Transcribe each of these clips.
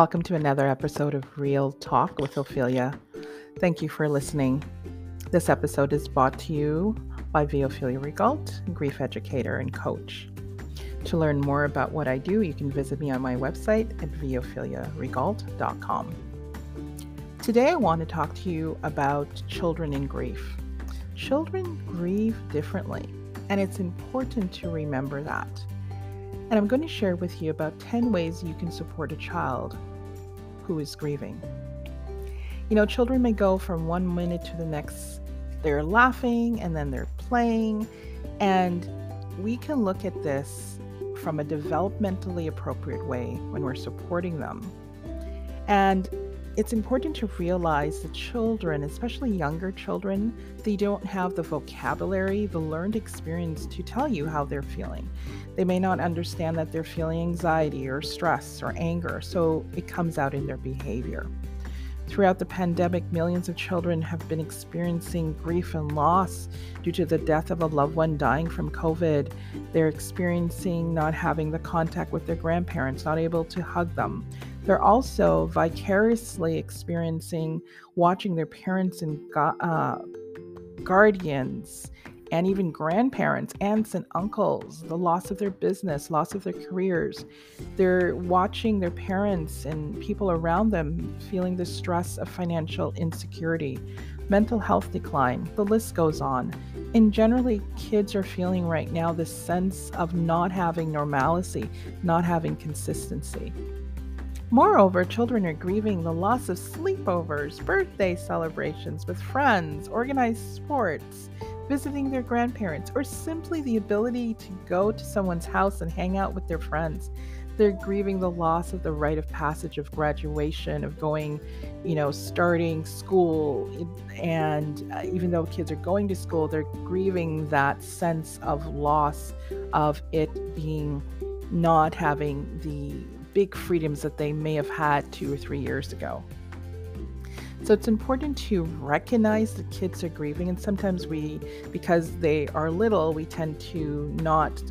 Welcome to another episode of Real Talk with Ophelia. Thank you for listening. This episode is brought to you by Ophelia Regalt, grief educator and coach. To learn more about what I do, you can visit me on my website at viophiliaregalt.com. Today, I want to talk to you about children in grief. Children grieve differently, and it's important to remember that. And I'm going to share with you about 10 ways you can support a child who is grieving. You know, children may go from one minute to the next, they're laughing and then they're playing. And we can look at this from a developmentally appropriate way when we're supporting them. And it's important to realize that children, especially younger children, they don't have the vocabulary, the learned experience to tell you how they're feeling. They may not understand that they're feeling anxiety or stress or anger, so it comes out in their behavior. Throughout the pandemic, millions of children have been experiencing grief and loss due to the death of a loved one dying from COVID. They're experiencing not having the contact with their grandparents, not able to hug them. They're also vicariously experiencing watching their parents and uh, guardians and even grandparents, aunts and uncles, the loss of their business, loss of their careers. They're watching their parents and people around them feeling the stress of financial insecurity, mental health decline. The list goes on. And generally, kids are feeling right now this sense of not having normalcy, not having consistency. Moreover, children are grieving the loss of sleepovers, birthday celebrations with friends, organized sports, visiting their grandparents, or simply the ability to go to someone's house and hang out with their friends. They're grieving the loss of the rite of passage of graduation, of going, you know, starting school. And uh, even though kids are going to school, they're grieving that sense of loss of it being not having the big freedoms that they may have had two or three years ago. So it's important to recognize that kids are grieving, and sometimes we, because they are little, we tend to not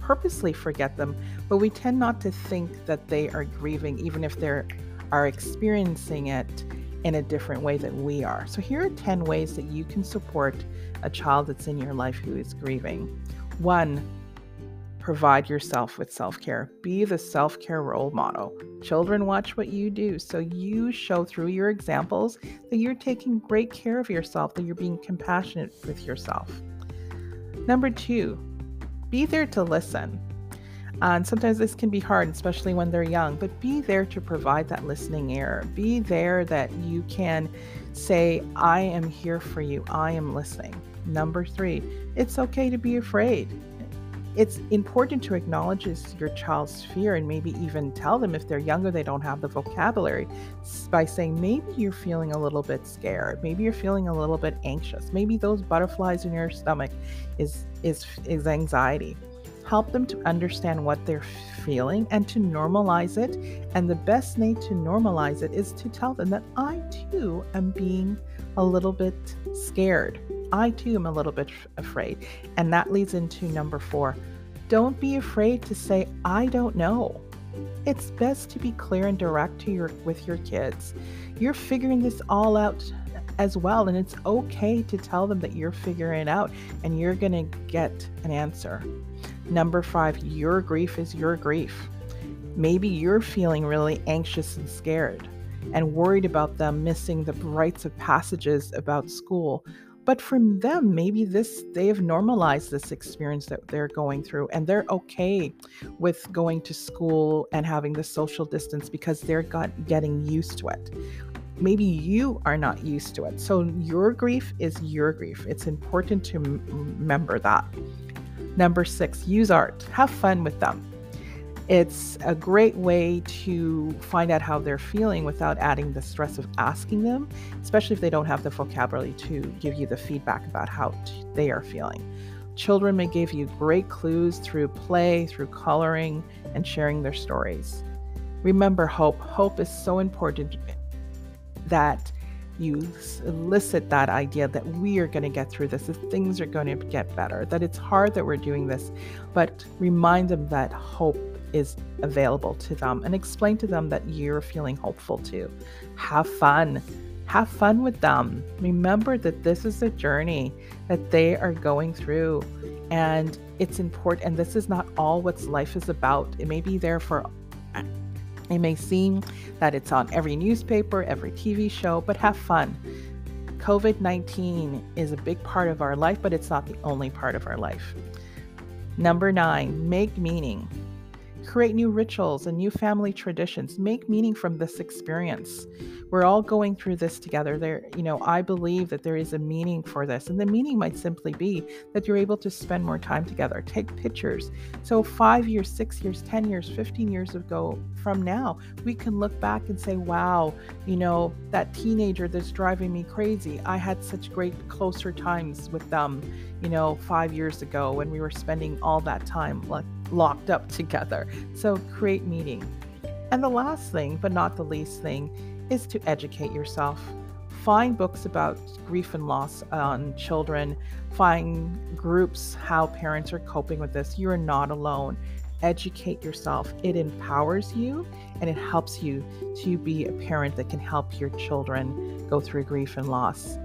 purposely forget them, but we tend not to think that they are grieving, even if they are experiencing it in a different way than we are. So here are 10 ways that you can support a child that's in your life who is grieving. One, Provide yourself with self care. Be the self care role model. Children watch what you do, so you show through your examples that you're taking great care of yourself, that you're being compassionate with yourself. Number two, be there to listen. Uh, and sometimes this can be hard, especially when they're young, but be there to provide that listening ear. Be there that you can say, I am here for you, I am listening. Number three, it's okay to be afraid it's important to acknowledge your child's fear and maybe even tell them if they're younger they don't have the vocabulary by saying maybe you're feeling a little bit scared. Maybe you're feeling a little bit anxious. Maybe those butterflies in your stomach is is is anxiety. Help them to understand what they're feeling and to normalize it. And the best way to normalize it is to tell them that i too am being a little bit scared I too am a little bit afraid. And that leads into number four don't be afraid to say, I don't know. It's best to be clear and direct to your with your kids. You're figuring this all out as well and it's okay to tell them that you're figuring it out and you're going to get an answer. Number 5, your grief is your grief. Maybe you're feeling really anxious and scared and worried about them missing the rites of passages about school but for them maybe this they have normalized this experience that they're going through and they're okay with going to school and having the social distance because they're got, getting used to it. Maybe you are not used to it. So your grief is your grief. It's important to m- remember that. Number six use art. Have fun with them it's a great way to find out how they're feeling without adding the stress of asking them, especially if they don't have the vocabulary to give you the feedback about how they are feeling. Children may give you great clues through play, through coloring, and sharing their stories. Remember hope. Hope is so important that you elicit that idea that we are going to get through this, that things are going to get better, that it's hard that we're doing this, but remind them that hope is available to them and explain to them that you're feeling hopeful too. Have fun. Have fun with them. Remember that this is a journey that they are going through and it's important and this is not all what life is about. It may be there for it may seem that it's on every newspaper, every TV show, but have fun. COVID 19 is a big part of our life, but it's not the only part of our life. Number nine, make meaning. Create new rituals and new family traditions. Make meaning from this experience. We're all going through this together. There, you know, I believe that there is a meaning for this. And the meaning might simply be that you're able to spend more time together, take pictures. So, five years, six years, 10 years, 15 years ago from now, we can look back and say, wow, you know, that teenager that's driving me crazy, I had such great closer times with them, you know, five years ago when we were spending all that time like locked up together. So, create meaning. And the last thing, but not the least thing, is to educate yourself. Find books about grief and loss on children. Find groups how parents are coping with this. You are not alone. Educate yourself. It empowers you and it helps you to be a parent that can help your children go through grief and loss.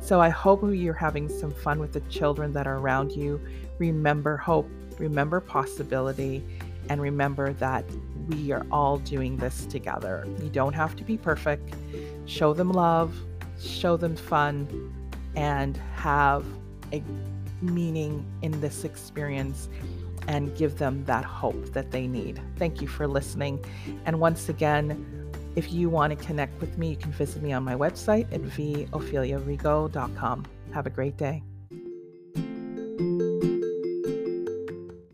So I hope you're having some fun with the children that are around you. Remember hope, remember possibility, and remember that we are all doing this together. You don't have to be perfect. Show them love, show them fun, and have a meaning in this experience and give them that hope that they need. Thank you for listening. And once again, if you want to connect with me, you can visit me on my website at vopheliarigo.com. Have a great day.